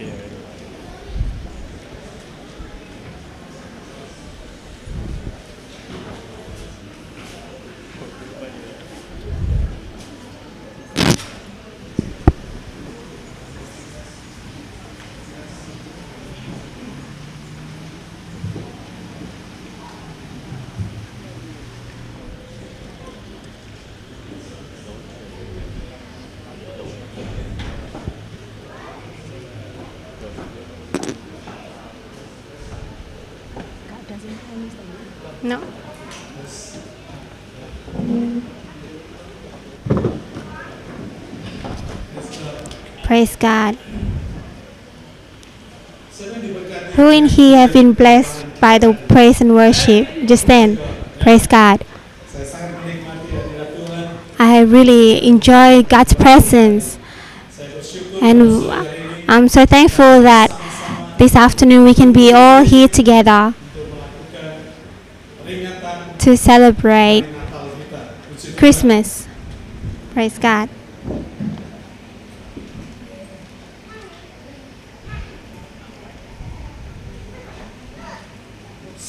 No. Praise God. Who in here have been blessed by the praise and worship? Just then, praise God. I really enjoy God's presence, and I'm so thankful that this afternoon we can be all here together to celebrate. Christmas. Praise God.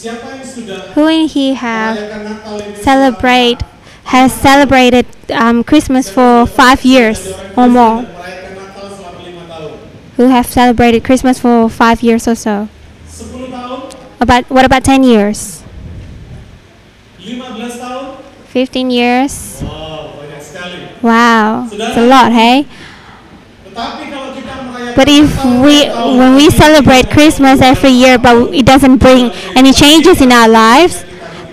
Who in here have merayakan Natal ini celebrate has celebrated um, Christmas for five years or more? Merayakan Natal selama lima tahun. Who have celebrated Christmas for five years or so? About what about ten years? 15 years? Wow, banyak sekali. Wow, it's a lot, hey? But if we, when we celebrate Christmas every year, but it doesn't bring any changes in our lives,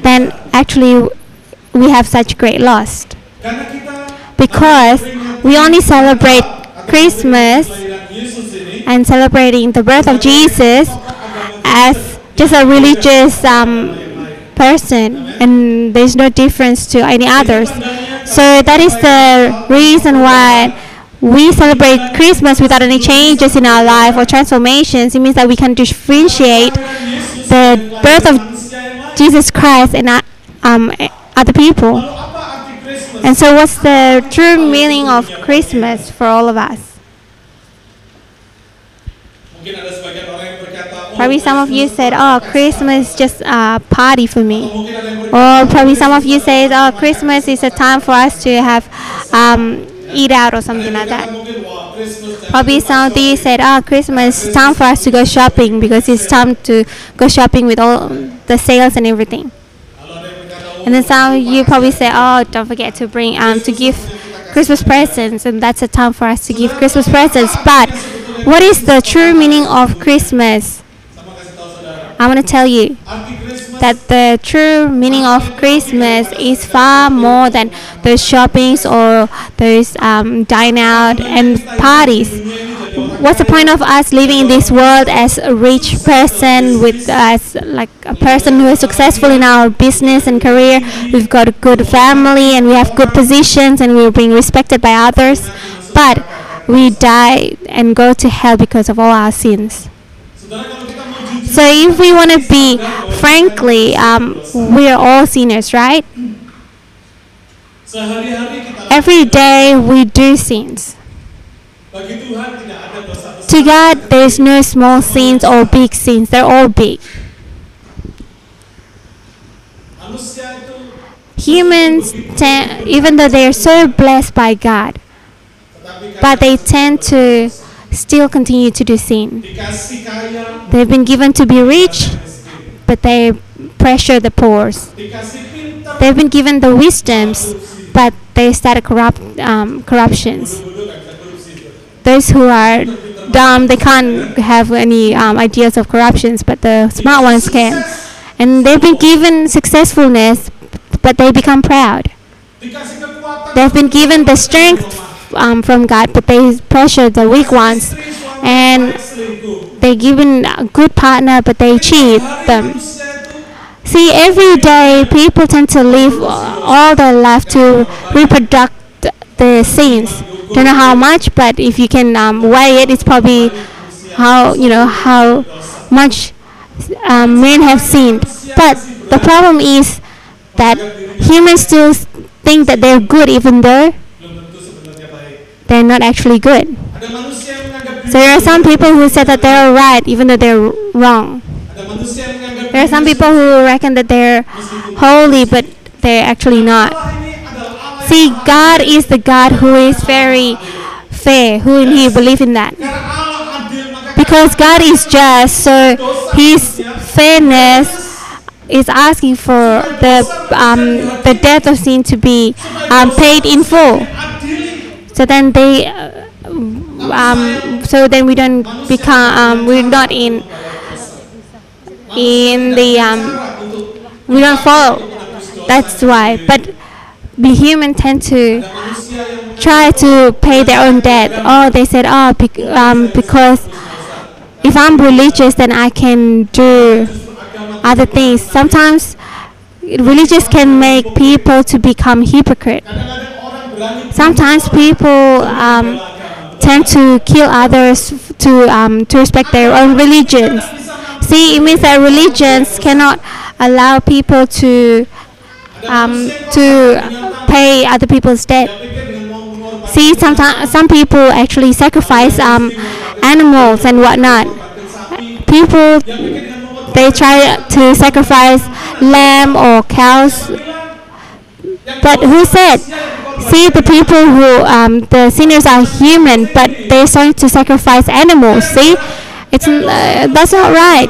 then actually we have such great loss. Because we only celebrate Christmas and celebrating the birth of Jesus as just a religious um, person, and there's no difference to any others. So that is the reason why we celebrate Christmas without any changes in our life or transformations. It means that we can differentiate the birth of. Jesus Christ and um, other people. And so, what's the true meaning of Christmas for all of us? Probably some of you said, "Oh. Christmas is just a party for me." Or probably some of you said, "Oh, Christmas is a time for us to have um, eat out or something like that." Probably some of you said, "Oh, Christmas is time for us to go shopping because it's time to go shopping with all the sales and everything." And then some of you probably say, "Oh, don't forget to bring um to give Christmas presents, and that's a time for us to give Christmas presents." But what is the true meaning of Christmas? I want to tell you that the true meaning of Christmas is far more than those shoppings or those um, dine out and parties. What's the point of us living in this world as a rich person with as like a person who is successful in our business and career? We've got a good family and we have good positions and we're being respected by others, but we die and go to hell because of all our sins. So if we want to be frankly, um, we are all sinners, right? Every day we do sins. To God, there's no small sins or big sins. They're all big. Humans, te- even though they are so blessed by God, but they tend to still continue to do sin. They've been given to be rich, but they pressure the poor. They've been given the wisdoms, but they started corrupt um, corruptions. bodoh kan bisa korupsi itu those who are dumb they can't have any um, ideas of corruptions but the smart ones can and they've been given successfulness but they become proud they've been given the strength um, from god but they pressure the weak ones. And they're given a good partner but they cheat them. See every day people tend to live all their life to reproduce the sins. Don't know how much but if you can um, weigh it it's probably how you know how much um, men have sinned. But the problem is that humans still think that they're good even though they're not actually good So there are some people who said that they're right even though they're wrong. There are some people who reckon that they're holy but they're actually not. See, God is the God who is very fair, who in He believe in that. Because God is just, so His fairness is asking for the um, the debt of sin to be um, paid in full. So then they, uh, um, so then we don't become, um, we're not in in the um, we don't follow. That's why. But we human tend to try to pay their own debt. Oh, they said, oh, um, because if I'm religious, then I can do other things. Sometimes religious can make people to become hypocrite. Sometimes people um, tend to kill others to um, to respect their own religions. See, it means that religions cannot allow people to um, to pay other people's debt. See, sometimes some people actually sacrifice um, animals and whatnot. People they try to sacrifice lamb or cows, but who said? See, the people who um, the sinners are human, but they're starting to sacrifice animals. See, it's uh, that's not right.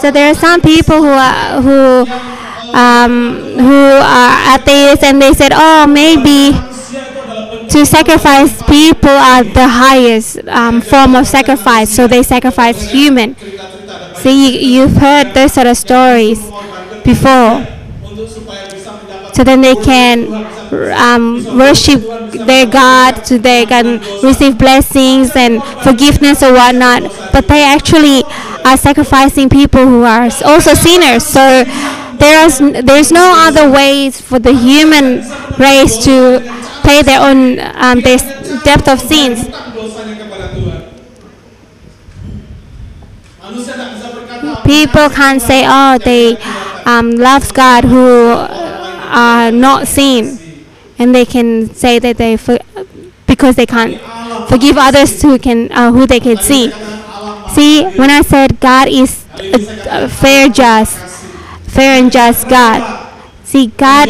So there are some people who are who um, who are atheists, and they said, oh, maybe. to sacrifice people are the highest um, form of sacrifice, so they sacrifice human. See, you, you've heard those sort of stories before, so then they can um, worship their God, so they can receive blessings and forgiveness or whatnot. But they actually are sacrificing people who are also sinners. So there is there's no other ways for the human race to pay their own um, their depth of sins. People can't say, oh, they um, loves God who are not seen, and they can say that they for, because they can't forgive others who can uh, who they can see. See, when I said God is a, fair, just, fair and just God. See, God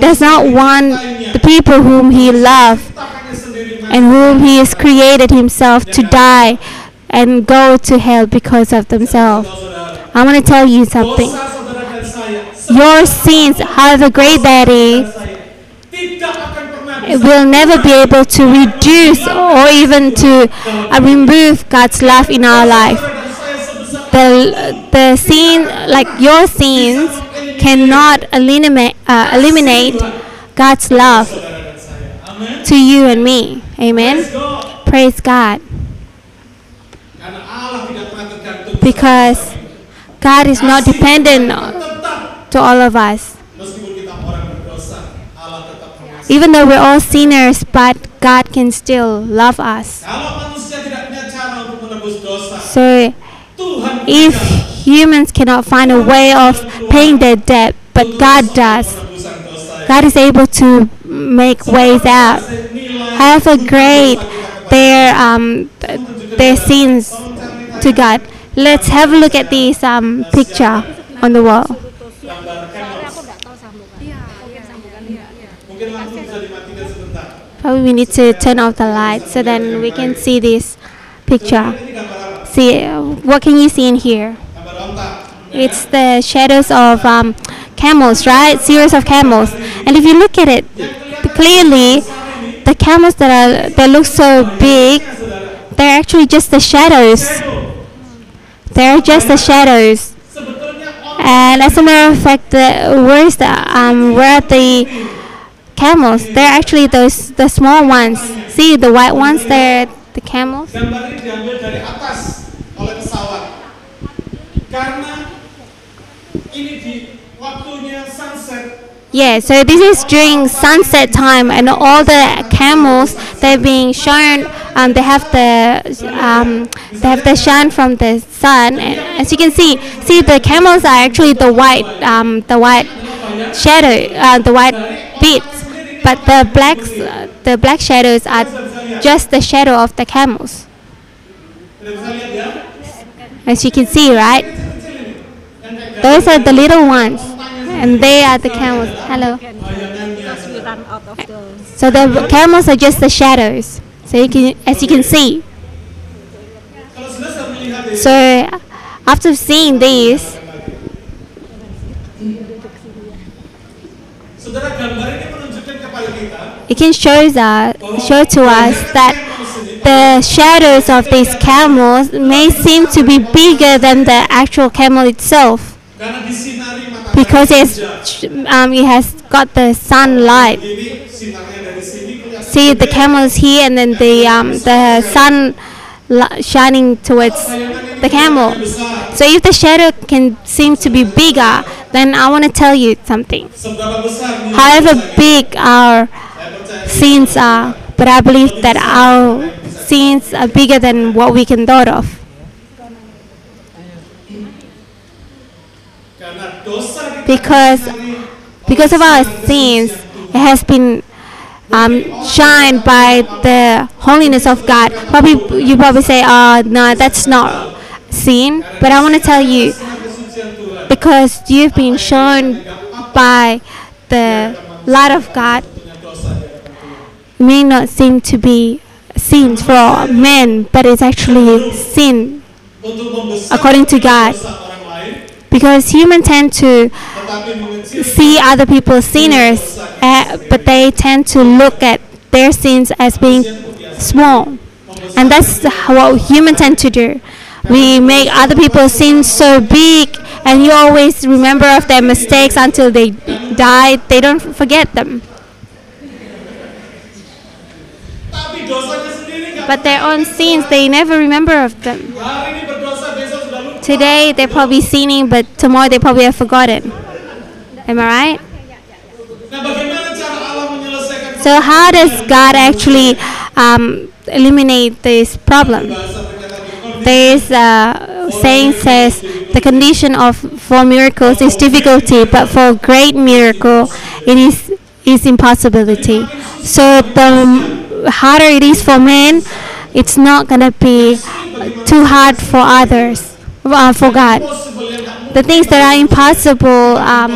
does not want the people whom He loves and whom He has created Himself to die and go to hell because of themselves. I want to tell you something. Your sins, however great that is, will never be able to reduce or even to uh, remove God's love in our life. The the sin, like your sins, cannot eliminate uh, eliminate God's love to you and me. Amen. Praise God. Because God is not dependent tetap to all of us. Even though we're all sinners, but God can still love us. So if humans cannot find a way of paying their debt, but God does, God is able to make ways out. However great their um their sins to God. Let's have a look at this um picture on the wall. Gambar canvas mungkin langsung bisa dimatikan sebentar Probably we need to turn off the light so then we can see this picture. ini gambar apa See, uh, what can you see in here? It's the shadows of um, camels, right? Series of camels. And if you look at it clearly, the camels that are that look so big, they're actually just the shadows. They're just the shadows. And as a matter of fact, the the um where are the camels? They're actually those the small ones. See the white ones? They're the camels. Yeah, so this is during sunset time, and all the camels they're being shown. Um, they have the um, they have the shine from the sun. And as you can see, see the camels are actually the white um, the white shadow, uh, the white bits. but the black the black shadows are just the shadow of the camels. As you can see, right? Those are the little ones, and they are the camels. Hello. So the camels are just the shadows. So you can, as you can see. So after seeing kita it can show us, show to us that the shadows of these camels may seem to be bigger than the actual camel itself because it's, um, it has got the sunlight. See the camel is here, and then the um, the sun shining towards the camel. So if the shadow can seem to be bigger, then I want to tell you something. However big our sins are, but I believe that our sins are bigger than what we can thought of. Because because of our sins, it has been um, shined by the holiness of God. Probably you probably say, "Oh no, that's not sin," but I want to tell you because you've been shown by the light of God. may not seem to be sin for men, but it's actually sin According to God. Because humans tend to see other people sinners, uh, but they tend to look at their sins as being small, and that's what humans tend to do. We make other people's sins so big, and you always remember of their mistakes until they die. They don't forget them, but their own sins they never remember of them. Today they're probably sinning, but tomorrow they probably have forgotten. Am I right? So how does God actually um, eliminate this problem? There is a saying says the condition of for miracles is difficulty, but for great miracle it is is impossibility. So the harder it is for men, it's not gonna be too hard for others, uh, for God. The things that are impossible, um,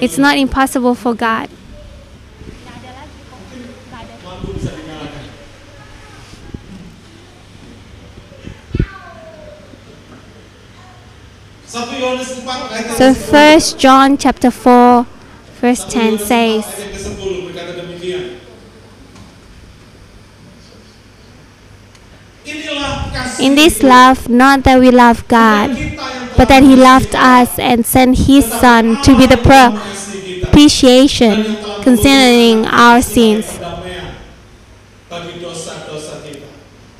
it's not impossible for God. 4 So ke-10. First John chapter four, verse ten says. In this love, not that we love God, but that He loved us and sent His Son to be the propitiation concerning our sins. Perdamaian bagi dosa-dosa kita.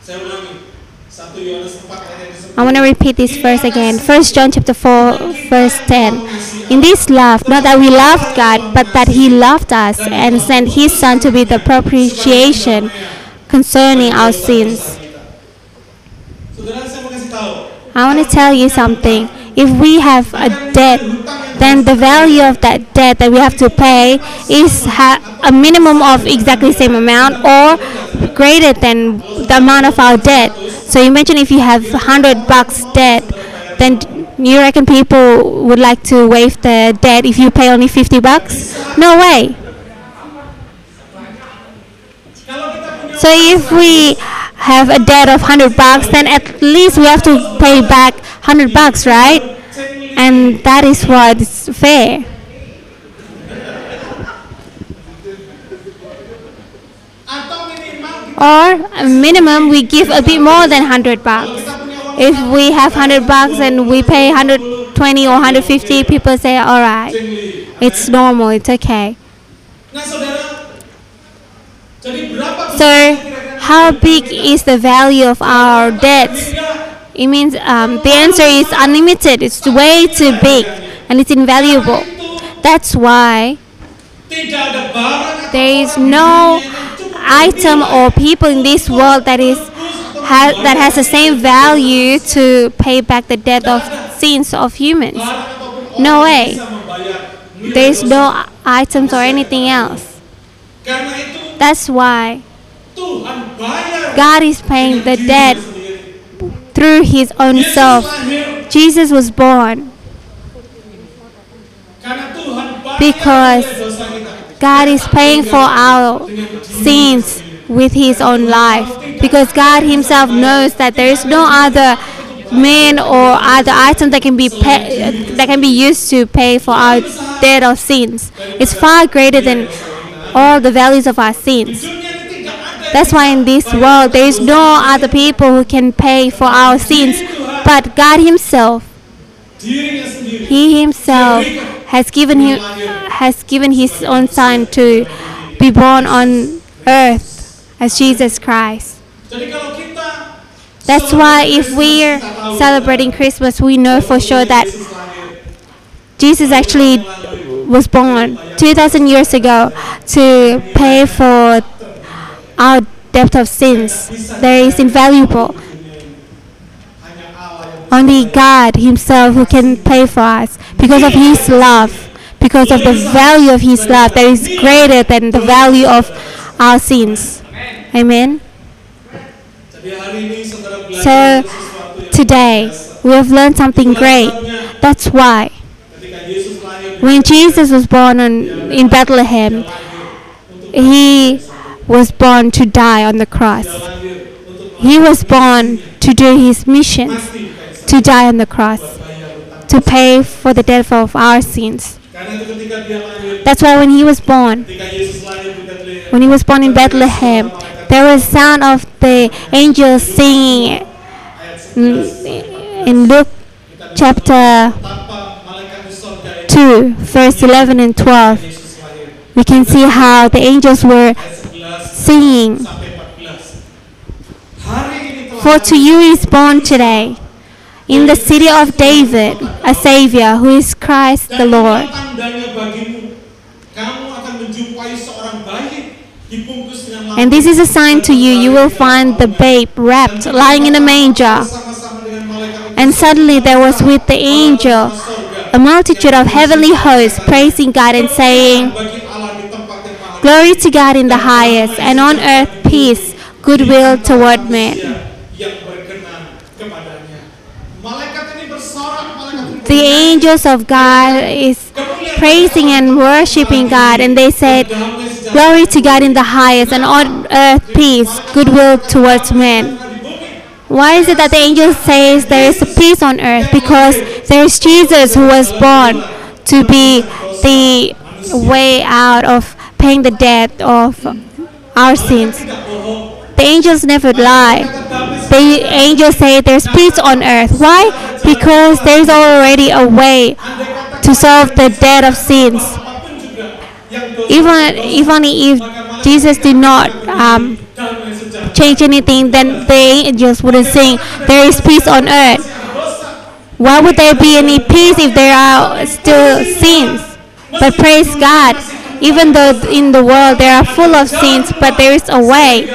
Saya ulangi. 1 Yohanes 4 ayat yang ke-10. I want to repeat this verse again. First John chapter four, verse ten. In this love, not that we loved God, but that He loved us and sent His Son to be the propitiation concerning our sins. I want to tell you something. If we have a debt, then the value of that debt that we have to pay is ha- a minimum of exactly the same amount or greater than the amount of our debt. So imagine if you have 100 bucks debt, then you reckon people would like to waive the debt if you pay only 50 bucks? No way. Kalau kita punya So if we have a debt of 100 bucks, then at least we have to pay back 100 bucks, right? And that is what is fair. atau minimal kita Or a minimum we give a bit more than 100 bucks. If we have 100 bucks and we pay 120 or 150, people say, all right, it's normal, it's okay. Nah saudara, jadi berapa So, how big is the value of our debts? It means um, the answer is unlimited. It's way too big and it's invaluable. That's why there is no item or people in this world that is ha- that has the same value to pay back the debt of sins of humans. No way. There is no items or anything else. That's why God is paying the debt through His own self. Jesus was born. karena Tuhan bayar Because oleh dosa kita. God is paying for our sins with His own life. Because God Himself knows that there is no other man or other item that can be pay, that can be used to pay for our debt of sins. It's far greater than all the values of our sins. That's why in this world there is no other people who can pay for our sins but God Himself. He Himself has given him has given His own Son to be born on earth as Jesus Christ. That's why if we're celebrating Christmas, we know for sure that Jesus actually was born 2,000 years ago to pay for our debt of sins. There is invaluable. Only God Himself who can pay for us because of His love, because of the value of His love that is greater than the value of our sins. Amen. So today we have learned something great. That's why when Jesus was born on, in Bethlehem, He was born to die on the cross. He was born to do His mission, to die on the cross, to pay for the death of our sins. That's why when he was born, when he was born in Bethlehem, there was sound of the angels singing in, Luke chapter tanpa malaikat di sorga itu 2, verse 11 and 12. We can see how the angels were Ayat 11 singing, sampai 14. Hari ini telah For to you is born today in the city of David a Savior who is Christ the Lord. inilah tandanya bagimu, kamu akan menjumpai seorang bayi dibungkus dengan And this is a sign to you you will find the babe wrapped, lying in a manger. bersama-sama dengan malaikat And suddenly there was with the angel a multitude of heavenly hosts praising God and saying, Glory to God in the highest, and on earth peace, goodwill toward men. yang berkenan kepadanya. Malaikat ini bersorak, malaikat ini The angels of God is praising and worshiping God, and they said, Glory to God in the highest, and on earth peace, goodwill towards men. Why is it that the angel says there is peace on earth? Because there is Jesus who was born to be the way out of paying the debt of our sins. The angels never lie. The angels say there's peace on earth. Why? Because there's already a way to solve the debt of sins. Even even if Jesus did not um, change anything, then the angels wouldn't sing, There is peace on earth. Why would there be any peace if there are still sins? But praise God, even though in the world there are full of sins, but there is a way.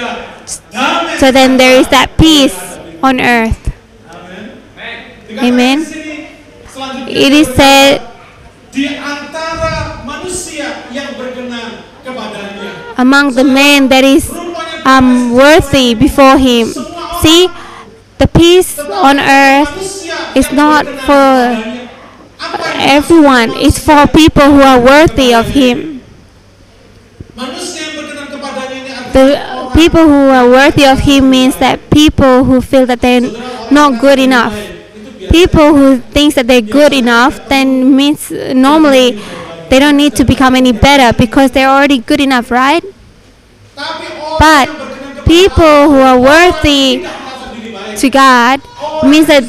So then there is that peace on earth. Amen. di sini, selanjutnya It is said di antara manusia yang berkenan kepadanya. among the men that is um, worthy before Him. See, the peace on earth is not for kepadanya. Apa yang everyone, it's for people who are worthy of Him. The people who are worthy of Him means that people who feel that they're not good enough. People who thinks that they're good enough then means normally they don't need to become any better because they're already good enough, right? But people who are worthy to God means that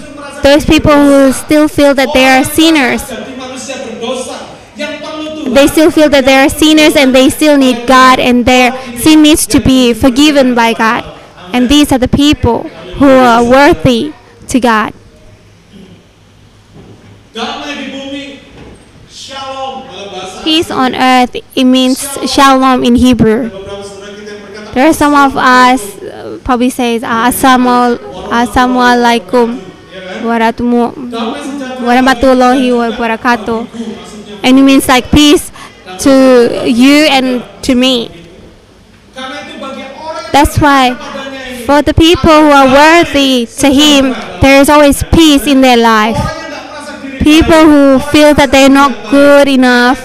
those people who still feel that they are sinners, they still feel that they are sinners and they still need God and their sin needs to be forgiven by God. And these are the people who are worthy to God. Damai di bumi. Shalom dalam bahasa Peace on earth, it means shalom in Hebrew. beberapa saudara kita yang berkata There are some of us uh, probably says Assalamu warahmatullahi damai sejahtera warahmatullahi wabarakatuh. And it means like peace to you and to me. That's why for the people who are worthy to Him, there is always peace in their life. People who feel that they're not good enough,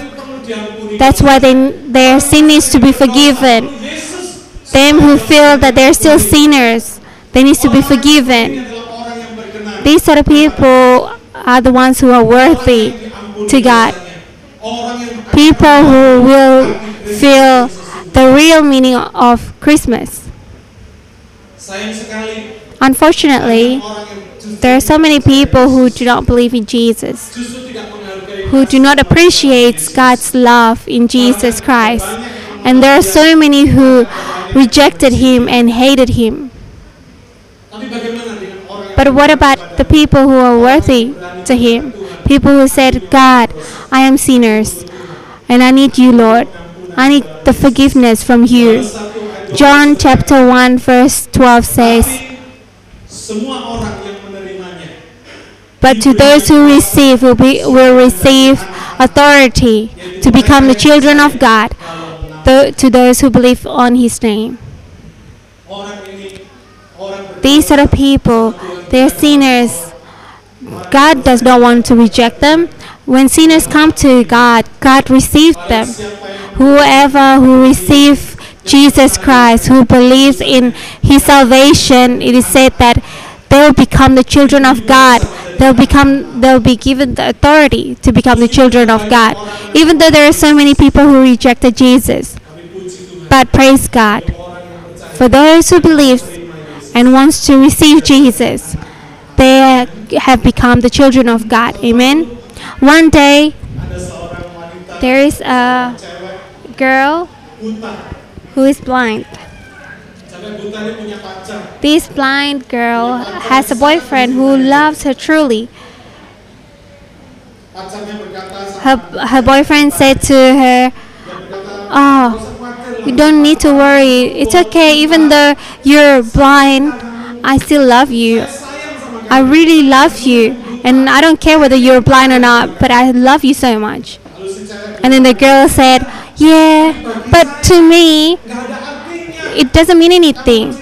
that's why they, their sin needs to be forgiven. Them who feel that they're still sinners, they need to be forgiven. These sort of people are the ones who are worthy to God. People who will feel the real meaning of Christmas. Unfortunately, there are so many people who do not believe in Jesus, who do not appreciate God's love in Jesus Christ. And there are so many who rejected him and hated him. But what about the people who are worthy to him? People who said, God, I am sinners and I need you, Lord. I need the forgiveness from you. John chapter 1 verse 12 says, But to those who receive will, be, will receive authority to become the children of God, to those who believe on his name. These are the people, they're sinners. God does not want to reject them. When sinners come to God, God received them. Whoever who receives Jesus Christ, who believes in his salvation, it is said that they will become the children of God. They'll become they'll be given the authority to become the children of God. Even though there are so many people who rejected Jesus. But praise God. For those who believe and wants to receive Jesus, they have become the children of God. Amen. One day there is a girl who is blind. This blind girl has a boyfriend who loves her truly. Her, her boyfriend said to her, Oh, you don't need to worry. It's okay, even though you're blind, I still love you. I really love you. And I don't care whether you're blind or not, but I love you so much. And then the girl said, Yeah, but to me, it doesn't mean anything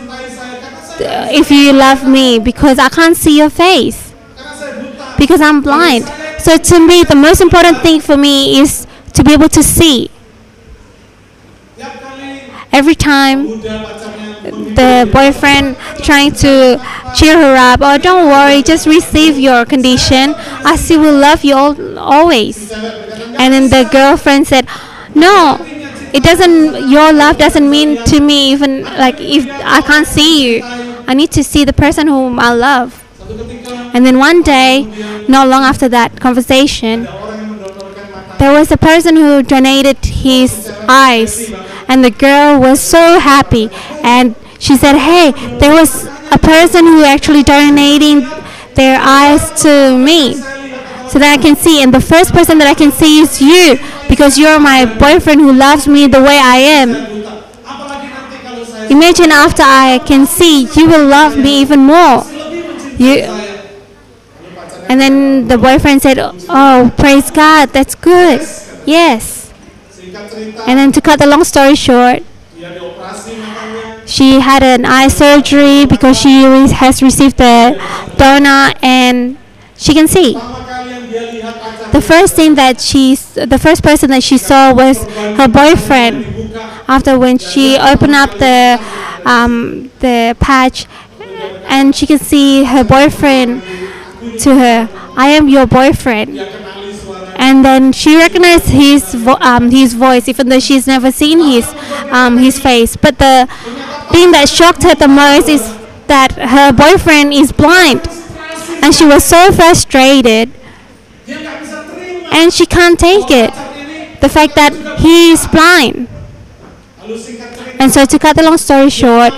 if you love me because I can't see your face. because I'm blind. So to me, the most important thing for me is to be able to see. Every time the boyfriend trying to cheer her up, oh, don't worry, just receive your condition. I still will love you all, always. And then the girlfriend said, no, it doesn't, your love doesn't mean to me even like if I can't see you. I need to see the person whom I love. And then one day, not long after that conversation, There was a person who donated his eyes, and the girl was so happy. And she said, "Hey, there was a person who actually donating their eyes to me, so that I can see. And the first person that I can see is you, because you're my boyfriend who loves me the way I am. Imagine after I can see, you will love me even more." You, and then the boyfriend said, "Oh, praise God, that's good. Yes." And then to cut the long story short, she had an eye surgery because she has received the donor and she can see. The first thing that she, the first person that she saw was her boyfriend. After when she opened up the um, the patch and she can see her boyfriend to her. I am your boyfriend. And then she recognized his vo- um, his voice even though she's never seen his um, his face. But the thing that shocked her the most is that her boyfriend is blind. And she was so frustrated. And she can't take it. The fact that he is blind. And so to cut the long story short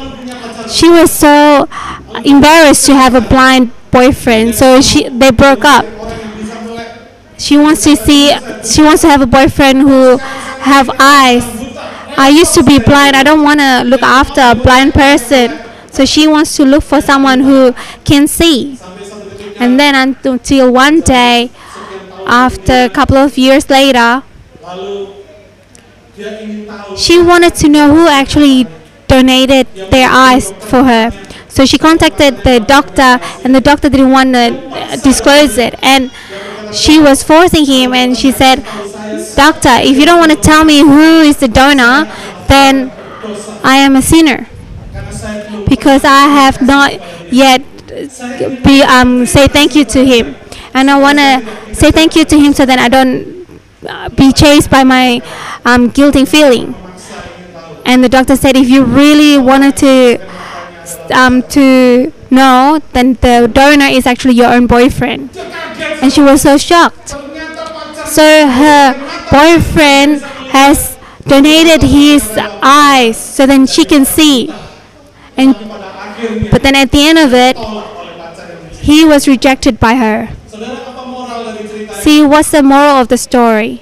she was so embarrassed to have a blind boyfriend. So she they broke up she wants to see she wants to have a boyfriend who have eyes i used to be blind i don't want to look after a blind person so she wants to look for someone who can see and then until one day after a couple of years later she wanted to know who actually donated their eyes for her. So she contacted the doctor, and the doctor didn't want to disclose it. And she was forcing him, and she said, Doctor, if you don't want to tell me who is the donor, then I am a sinner because I have not yet be um say thank you to him, and I wanna say thank you to him so that I don't uh, be chased by my um, guilty feeling. And the doctor said, if you really wanted to um, to know, then the donor is actually your own boyfriend. And she was so shocked. So her boyfriend has donated his eyes so then she can see. And but then at the end of it, he was rejected by her. See, what's the moral of the story?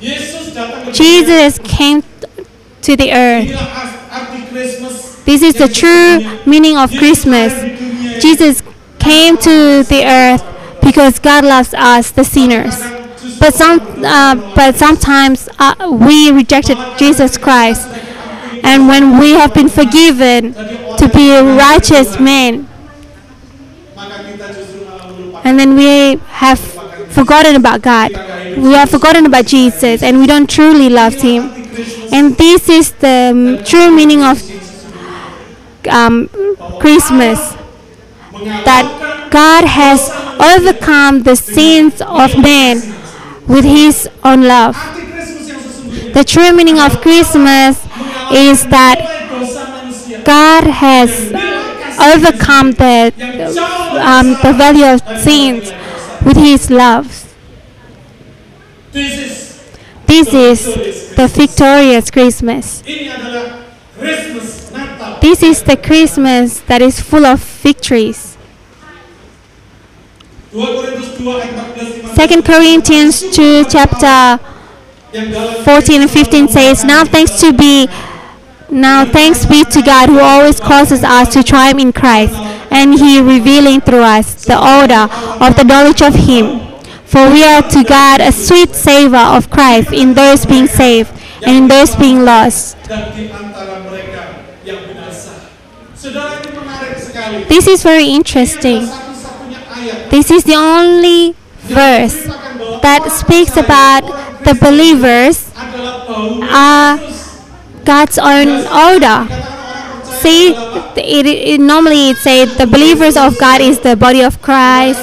Jesus came to the earth. This is the true meaning of Christmas. Jesus came to the earth because God loves us, the sinners. But some, uh, but sometimes uh, we rejected Jesus Christ, and when we have been forgiven to be a righteous melupakan and then we have forgotten about God, we have forgotten about Jesus, and we don't truly love Him. And this is the true meaning of um, Christmas. that God has overcome the sins of man with his own love. The true meaning of Christmas is that. God has overcome the um, the value of sins with his love. This is the victorious Christmas. This is the Christmas that is full of victories. 2 Korintus 2 ayat 14 15 2 Corinthians 2 chapter 14 and 15 says, Now thanks to be now thanks be to God who always causes us to triumph in Christ, and He revealing through us the order of the knowledge of Him. For we are to God a sweet savor of Christ in those being saved and in those being lost. This is very interesting. This is the only verse that speaks about the believers are God's own percaya See, it, it normally it says the believers of God is the body of Christ.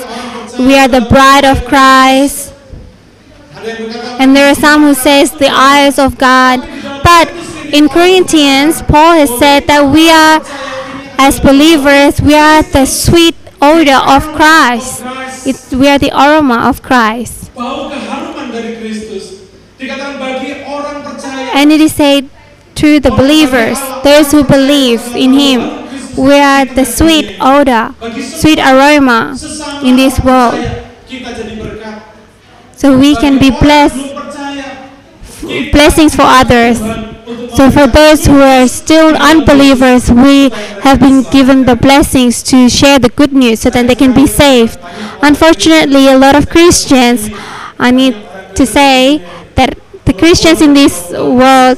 We are the bride of Christ. And there are some who says the eyes of God. But in Corinthians, Paul has said that we are, as believers, we are the sweet odor of Christ. It's, we are the aroma of Christ. bau keharuman dari Kristus. Dikatakan bagi orang percaya And it is said to the believers, those who believe in Him, we are the sweet odor, sweet aroma in this world. percaya, kita jadi berkat. So we can be blessed, belum percaya, kita blessings for others. So for those who are still unbelievers, we have been given the blessings to share the good news so that they can be saved. Unfortunately, a lot of Christians, I need to say that the Christians in this world,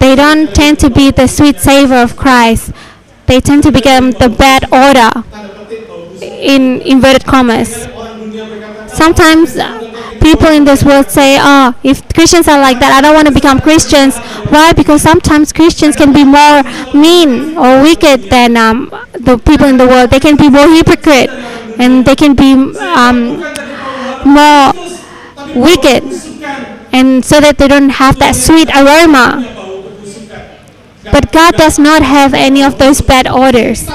they don't tend to be the sweet savor of Christ. They tend to become the bad order in inverted commas. Sometimes people in this world say, "Oh, if Christians are like that, I don't want to become Christians." Why? Because sometimes Christians can be more mean or wicked than um, the people in the world. They can be more hypocrite, and they can be um, more wicked, and so that they don't have that sweet aroma. But God does not have any of those bad odors.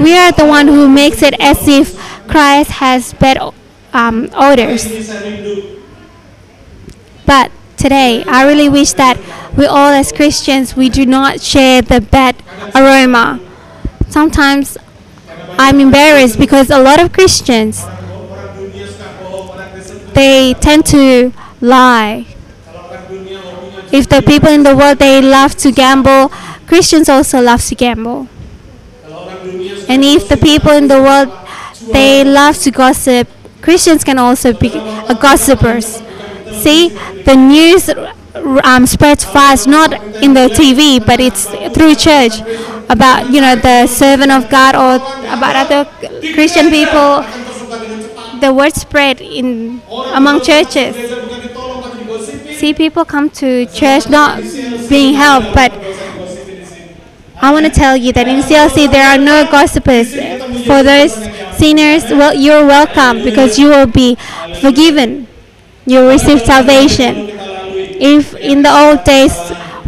We are the one who makes it as if Christ has bad um. But today, I really wish that we all as Christians we do not share the bad aroma. Sometimes I'm embarrassed because a lot of Christians they tend to lie. If the people in the world they love to gamble, Christians also love to gamble. And if the people in the world they love to gossip, Christians can also be a gossipers. See, the news um, spreads fast, not in the TV, but it's through church about you know the servant of God or about other Christian people. The word spread in among churches. See, people come to church not being helped, but. I want to tell you that in CLC there are no gossipers. For those sinners, well, you're welcome because you will be forgiven. You receive salvation. If in the old days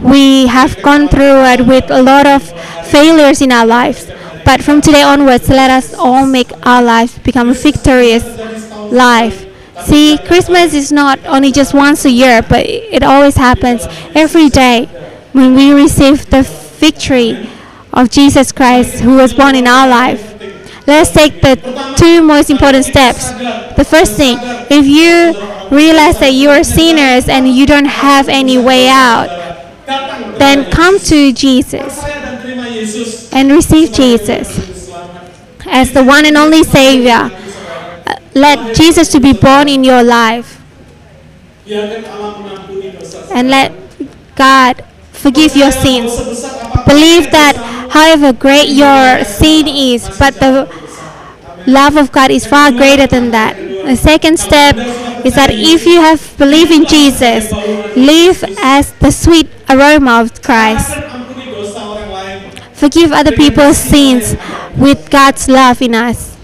we have gone through it with a lot of failures in our lives, but from today onwards, let us all make our lives become a victorious life. See, Christmas is not only just once a year, but it always happens every day when we receive the victory of Jesus Christ who was born in our life. Let us take the two most important steps. The first thing, if you realize that you are sinners and you don't have any way out, then come to Jesus and receive Jesus as the one and only Savior. Let Jesus to be born in your life and let God forgive your sins. Believe that however great your sin is, but the love of God is far greater than that. The second step is that if you have believed in Jesus, live as the sweet aroma of Christ. Forgive other people's sins with God's love in us.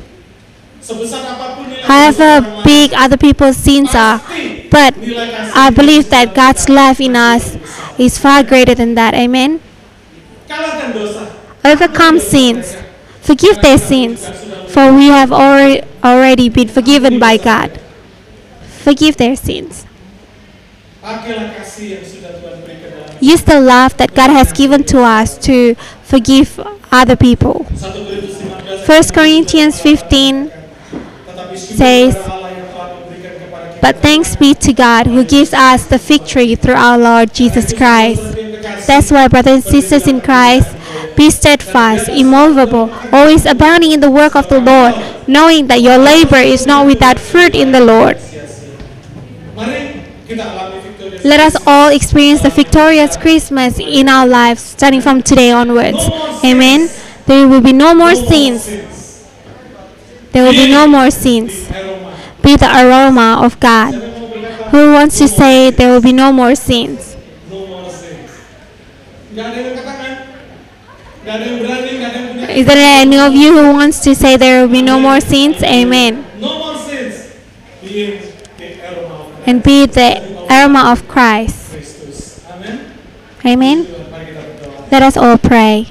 However big other people's sins are, but I believe that God's love in us is far greater than that. Amen. Overcome sins. Forgive their sins, for we have already been forgiven by God. Forgive their sins. Use the love that God has given to us to forgive other people. 1 Korintus 15 1 Corinthians 15 says, But thanks be to God who gives us the victory through our Lord Jesus Christ. That's why, brothers and sisters in Christ, be steadfast, immovable, always abounding in the work of the Lord, knowing that your labor is not without fruit in the Lord. sia-sia. Mari kita alami victorious Let us all experience the victorious Christmas in our lives starting from today onwards. Amen. There will be no more sins. There will be no more sins. Be the aroma of God. Saya mau berkata Who wants to say there will be no more sins? Is there any of you who wants to say there will be no more sins? Amen. No more sins. Being the aroma of And be the aroma of Christ. Amen. Berdoa. Let us all pray.